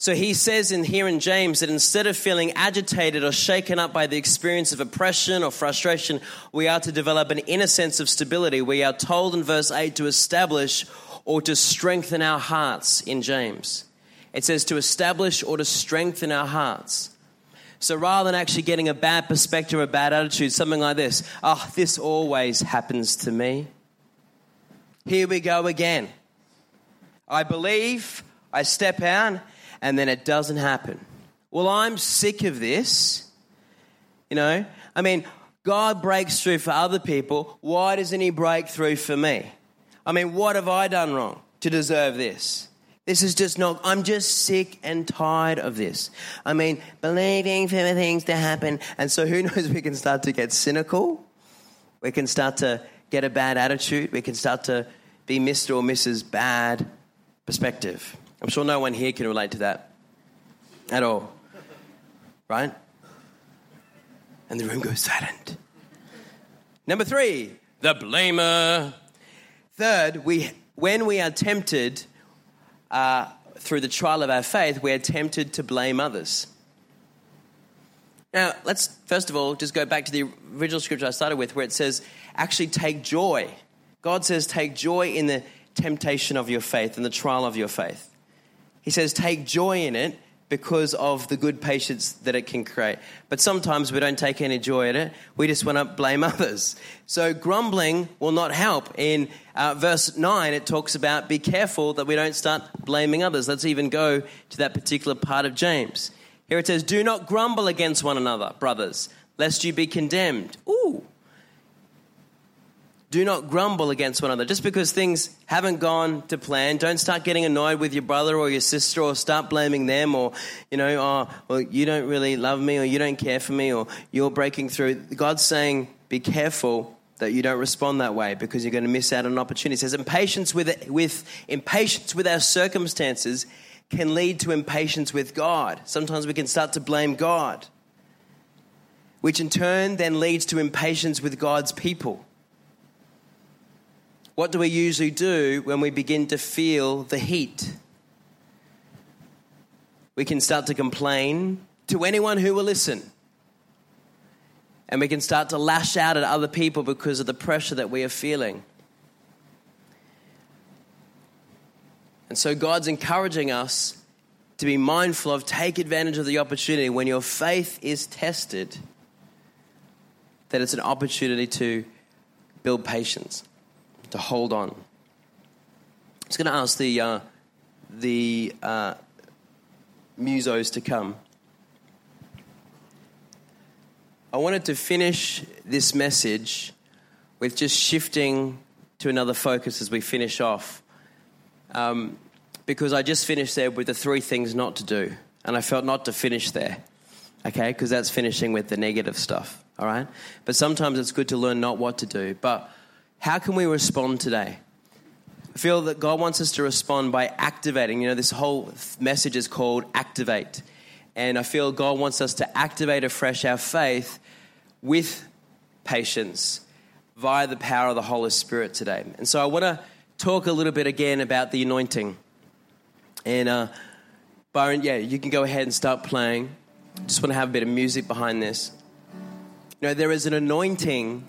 So he says in here in James that instead of feeling agitated or shaken up by the experience of oppression or frustration, we are to develop an inner sense of stability. We are told in verse 8 to establish or to strengthen our hearts in James. It says to establish or to strengthen our hearts. So rather than actually getting a bad perspective or a bad attitude, something like this oh, this always happens to me. Here we go again. I believe, I step out, and then it doesn't happen. Well, I'm sick of this. You know, I mean, God breaks through for other people. Why doesn't He break through for me? I mean, what have I done wrong to deserve this? This is just not, I'm just sick and tired of this. I mean, believing for things to happen. And so who knows, we can start to get cynical. We can start to get a bad attitude. We can start to be Mr. or Mrs. Bad perspective. I'm sure no one here can relate to that at all. Right? And the room goes silent. Number three, the blamer. Third, we, when we are tempted uh, through the trial of our faith, we are tempted to blame others. Now, let's first of all just go back to the original scripture I started with, where it says, actually take joy. God says, take joy in the temptation of your faith and the trial of your faith. He says, take joy in it because of the good patience that it can create. But sometimes we don't take any joy in it. We just want to blame others. So grumbling will not help. In uh, verse 9, it talks about be careful that we don't start blaming others. Let's even go to that particular part of James. Here it says, Do not grumble against one another, brothers, lest you be condemned. Ooh, do not grumble against one another. Just because things haven't gone to plan, don't start getting annoyed with your brother or your sister or start blaming them or, you know, oh, well, you don't really love me or you don't care for me or you're breaking through. God's saying, be careful that you don't respond that way because you're going to miss out on an opportunity. It says impatience with, with impatience with our circumstances can lead to impatience with God. Sometimes we can start to blame God, which in turn then leads to impatience with God's people. What do we usually do when we begin to feel the heat? We can start to complain to anyone who will listen. And we can start to lash out at other people because of the pressure that we are feeling. And so God's encouraging us to be mindful of take advantage of the opportunity when your faith is tested, that it's an opportunity to build patience to hold on. I was going to ask the, uh, the uh, musos to come. I wanted to finish this message with just shifting to another focus as we finish off. Um, because I just finished there with the three things not to do. And I felt not to finish there, okay? Because that's finishing with the negative stuff, all right? But sometimes it's good to learn not what to do. But how can we respond today? I feel that God wants us to respond by activating. You know, this whole message is called Activate. And I feel God wants us to activate afresh our faith with patience via the power of the Holy Spirit today. And so I want to talk a little bit again about the anointing. And uh, Byron, yeah, you can go ahead and start playing. Just want to have a bit of music behind this. You know, there is an anointing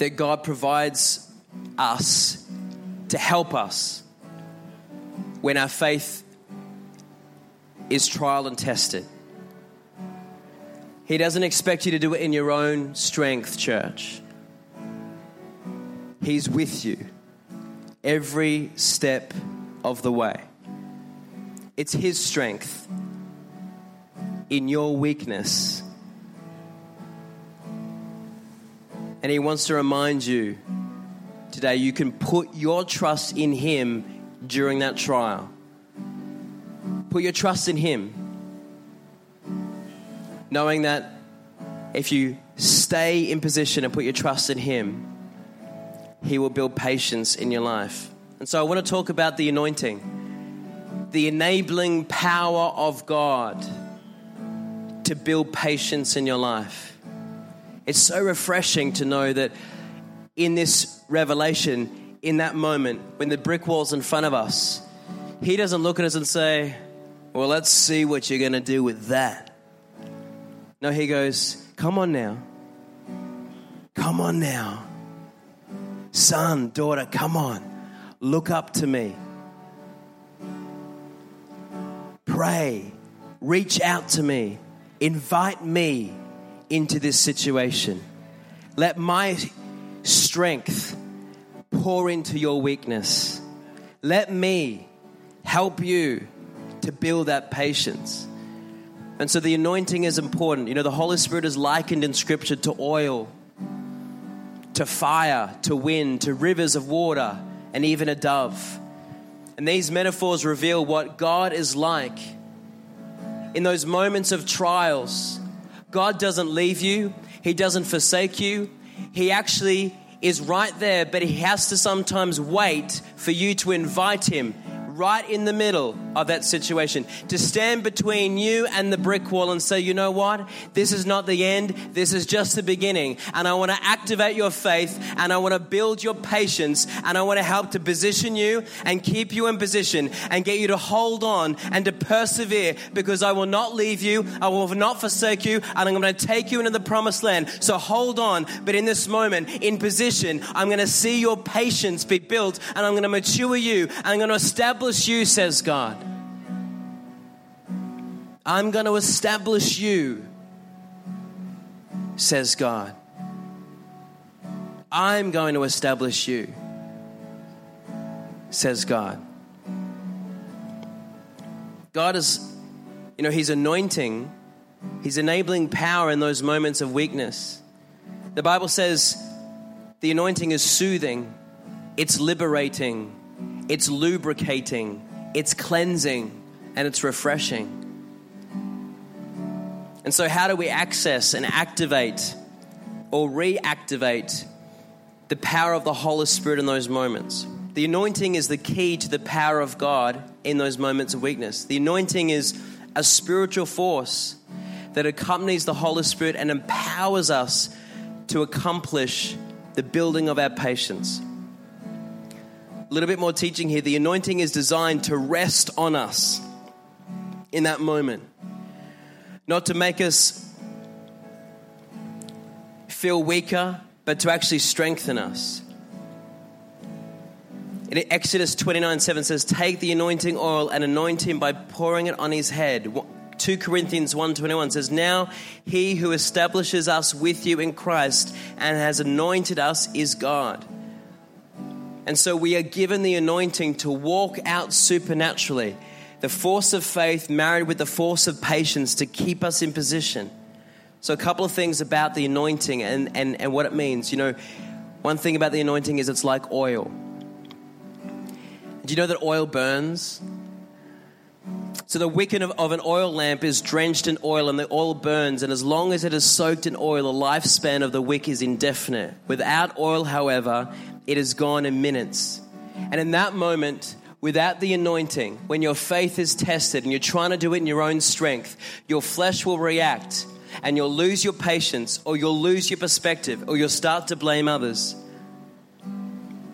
that God provides us to help us when our faith is trial and tested. He doesn't expect you to do it in your own strength, church. He's with you every step of the way. It's His strength in your weakness. And He wants to remind you today you can put your trust in Him during that trial. Put your trust in Him, knowing that if you stay in position and put your trust in Him, He will build patience in your life. And so I want to talk about the anointing, the enabling power of God to build patience in your life. It's so refreshing to know that in this revelation, in that moment, when the brick wall's in front of us, He doesn't look at us and say, Well, let's see what you're going to do with that. No, He goes, Come on now. Come on now. Son, daughter, come on. Look up to me. Pray. Reach out to me. Invite me into this situation. Let my strength pour into your weakness. Let me help you to build that patience. And so the anointing is important. You know, the Holy Spirit is likened in Scripture to oil, to fire, to wind, to rivers of water, and even a dove. And these metaphors reveal what God is like in those moments of trials. God doesn't leave you, He doesn't forsake you. He actually is right there, but He has to sometimes wait for you to invite Him right in the middle of that situation, to stand between you and the brick wall and say, you know what? This is not the end, this is just the beginning. And I want to activate your faith and I want to build your patience and I want to help to position you and keep you in position and get you to hold on and to persevere because I will not leave you, I will not forsake you, and I'm going to take you into the promised land. So hold on, but in this moment, in position, I'm going to see your patience be built and I'm going to mature you and I'm going to establish you, says God. I'm going to establish you, says God. I'm going to establish you, says God. God is, you know, He's anointing, He's enabling power in those moments of weakness. The Bible says the anointing is soothing, it's liberating, it's lubricating, it's cleansing, and it's refreshing. And so, how do we access and activate or reactivate the power of the Holy Spirit in those moments? The anointing is the key to the power of God in those moments of weakness. The anointing is a spiritual force that accompanies the Holy Spirit and empowers us to accomplish the building of our patience. A little bit more teaching here. The anointing is designed to rest on us in that moment, not to make us feel weaker, but to actually strengthen us. In Exodus 29 7 says, Take the anointing oil and anoint him by pouring it on his head. 2 Corinthians 1:21 says now he who establishes us with you in Christ and has anointed us is God. And so we are given the anointing to walk out supernaturally. The force of faith married with the force of patience to keep us in position. So, a couple of things about the anointing and, and, and what it means. You know, one thing about the anointing is it's like oil. Do you know that oil burns? So the wick of, an oil lamp is drenched in oil and the oil burns, and as long as it is soaked in oil, the lifespan of the wick is indefinite. Without oil, however, it is gone in minutes. And in that moment, without the anointing, when your faith is tested and you're trying to do it in your own strength, your flesh will react and you'll lose your patience or you'll lose your perspective or you'll start to blame others.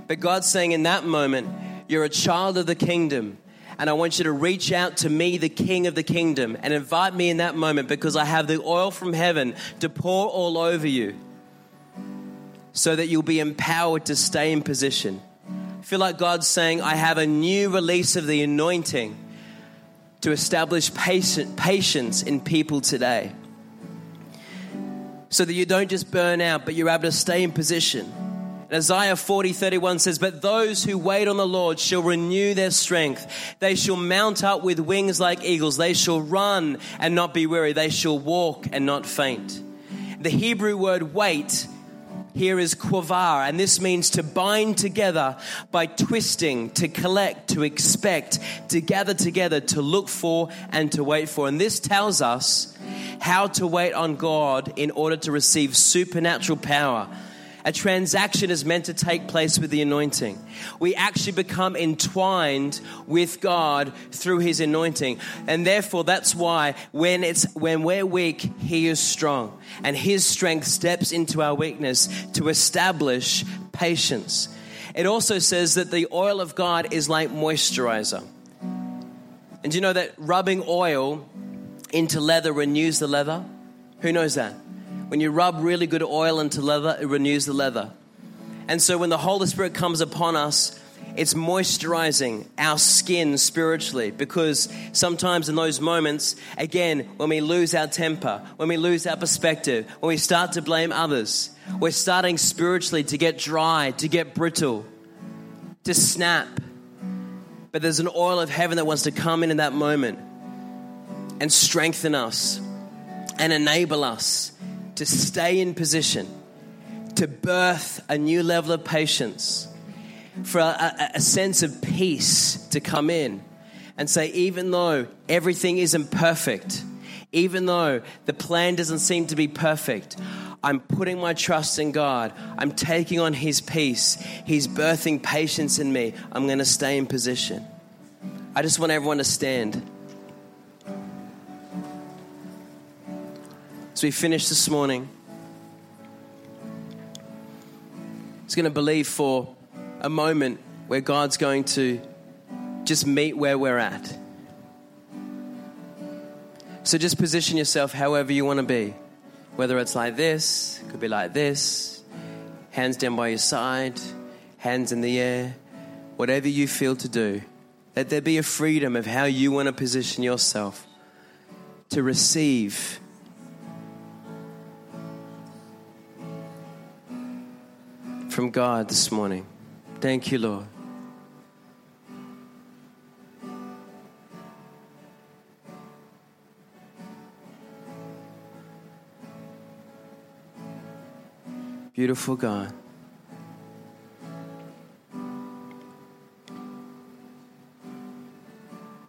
But God's saying in that moment, you're a child of the kingdom. And I want you to reach out to me, the King of the kingdom, and invite me in that moment because I have the oil from heaven to pour all over you so that you'll be empowered to stay in position. I feel like God's saying, I have a new release of the anointing to establish patience in people today. So that you don't just burn out, but you're able to stay in position Isaiah 40, 31 says, But those who wait on the Lord shall renew their strength. They shall mount up with wings like eagles. They shall run and not be weary. They shall walk and not faint. The Hebrew word wait here is quavar, and this means to bind together by twisting, to collect, to expect, to gather together, to look for, and to wait for. And this tells us how to wait on God in order to receive supernatural power a transaction is meant to take place with the anointing. We actually become entwined with God through his anointing. And therefore that's why when it's when we're weak, he is strong. And his strength steps into our weakness to establish patience. It also says that the oil of God is like moisturizer. And do you know that rubbing oil into leather renews the leather? Who knows that? When you rub really good oil into leather, it renews the leather. And so when the Holy Spirit comes upon us, it's moisturizing our skin spiritually because sometimes in those moments, again, when we lose our temper, when we lose our perspective, when we start to blame others, we're starting spiritually to get dry, to get brittle, to snap. But there's an oil of heaven that wants to come in in that moment and strengthen us and enable us to stay in position, to birth a new level of patience, for a, a, sense of peace to come in and say, even though everything isn't perfect, even though the plan doesn't seem to be perfect, I'm putting my trust in God. I'm taking on His peace. He's birthing patience in me. I'm going to stay in position. I just want everyone to stand. As we finish this morning, it's going to believe for a moment where God's going to just meet where we're at. So just position yourself however you want to be. Whether it's like this, could be like this, hands down by your side, hands in the air, whatever you feel to do. Let there be a freedom of how you want to position yourself to receive from God this morning. Thank you, Lord. Beautiful God.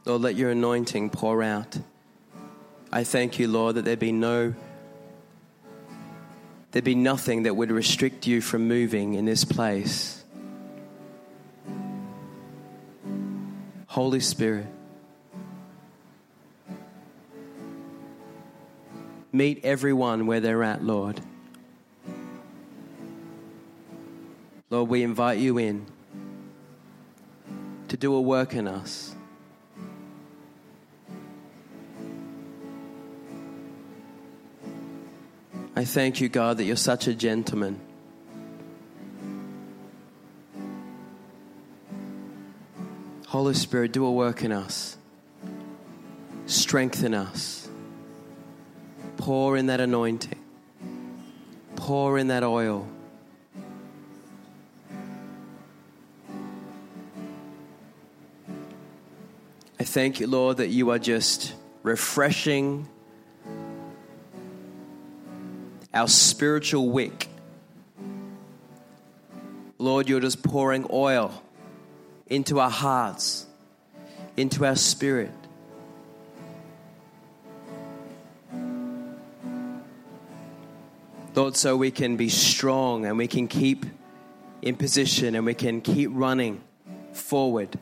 Lord, let your anointing pour out. I thank you, Lord, that there be no there'd be nothing that would restrict you from moving in this place. Holy Spirit, meet everyone where they're at, Lord. Lord, we invite you in to do a work in us. I thank you, God, that you're such a gentleman. Holy Spirit, do a work in us. Strengthen us. Pour in that anointing. Pour in that oil. I thank you, Lord, that you are just refreshing our spiritual wick. Lord, you're just pouring oil into our hearts, into our spirit. Lord, so we can be strong and we can keep in position and we can keep running forward.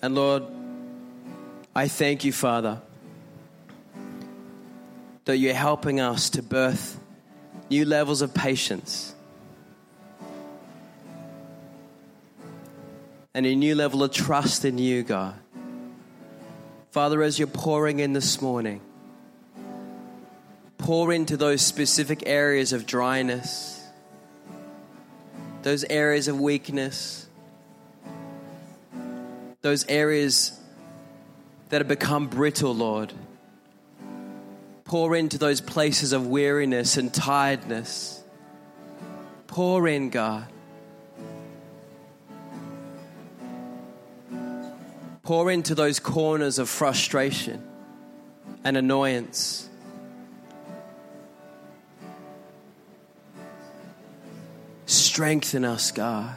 And Lord, I thank you, Father, that you're helping us to birth new levels of patience and a new level of trust in you, God. Father, as you're pouring in this morning, pour into those specific areas of dryness, those areas of weakness, those areas that have become brittle, Lord. Pour into those places of weariness and tiredness. Pour in, God. Pour into those corners of frustration and annoyance. Strengthen us, God.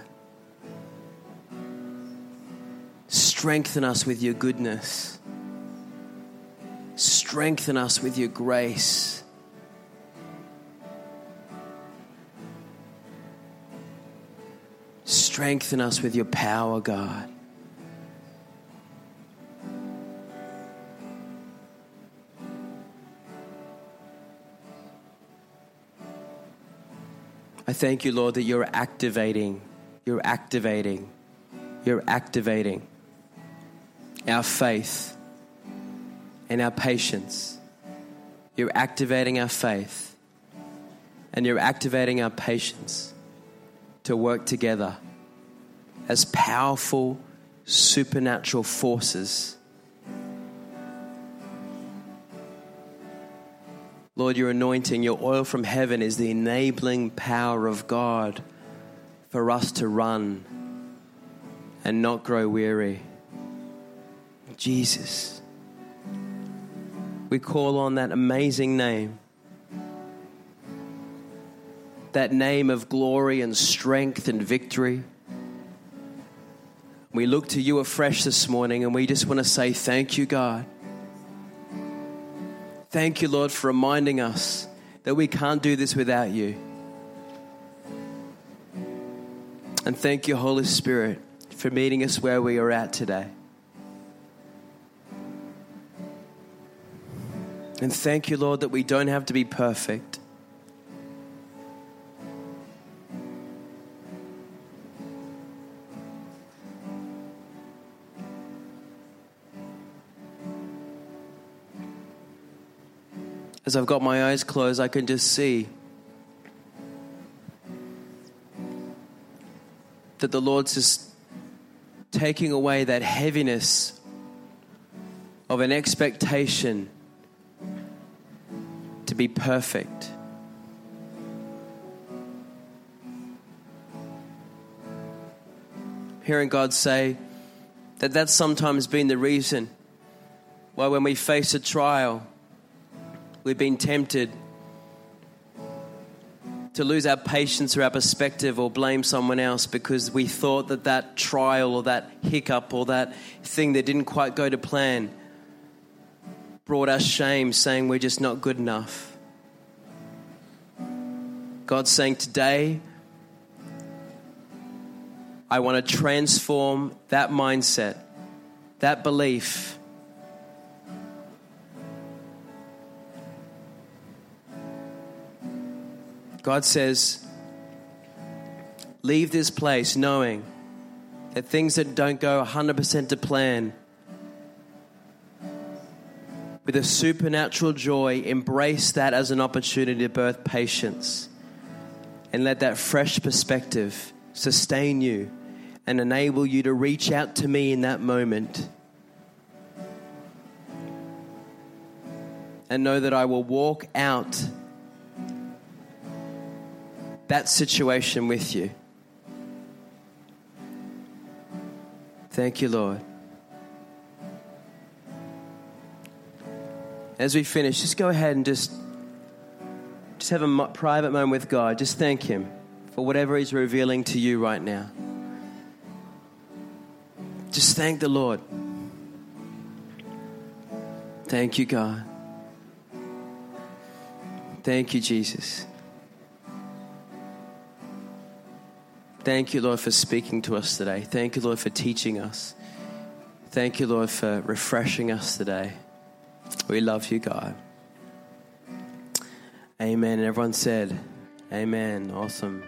Strengthen us with your goodness. Strengthen us with your grace. Strengthen us with your power, God. I thank you, Lord, that you're activating, you're activating, you're activating our faith and our patience. You're activating our faith and you're activating our patience to work together as powerful supernatural forces Lord, your anointing, your oil from heaven is the enabling power of God for us to run and not grow weary. Jesus. We call on that amazing name. That name of glory and strength and victory. We look to you afresh this morning and we just want to say, Thank you, God. Thank you, Lord, for reminding us that we can't do this without you. And thank you, Holy Spirit, for meeting us where we are at today. And thank you, Lord, that we don't have to be perfect. as I've got my eyes closed, I can just see that the Lord's just taking away that heaviness of an expectation to be perfect. Hearing God say that that's sometimes been the reason why, when we face a trial, We've been tempted to lose our patience or our perspective or blame someone else because we thought that that trial or that hiccup or that thing that didn't quite go to plan brought us shame, saying we're just not good enough. God's saying today, I want to transform that mindset, that belief God says, leave this place knowing that things that don't go 100% to plan, with a supernatural joy, embrace that as an opportunity to birth patience and let that fresh perspective sustain you and enable you to reach out to me in that moment. And know that I will walk out that situation with you. Thank you, Lord. As we finish, just go ahead and just just have a private moment with God. Just thank him for whatever he's revealing to you right now. Just thank the Lord. Thank you, God. Thank you, Jesus. Thank you, Lord, for speaking to us today. Thank you, Lord, for teaching us. Thank you, Lord, for refreshing us today. We love you, God. Amen. And everyone said, Amen. Awesome.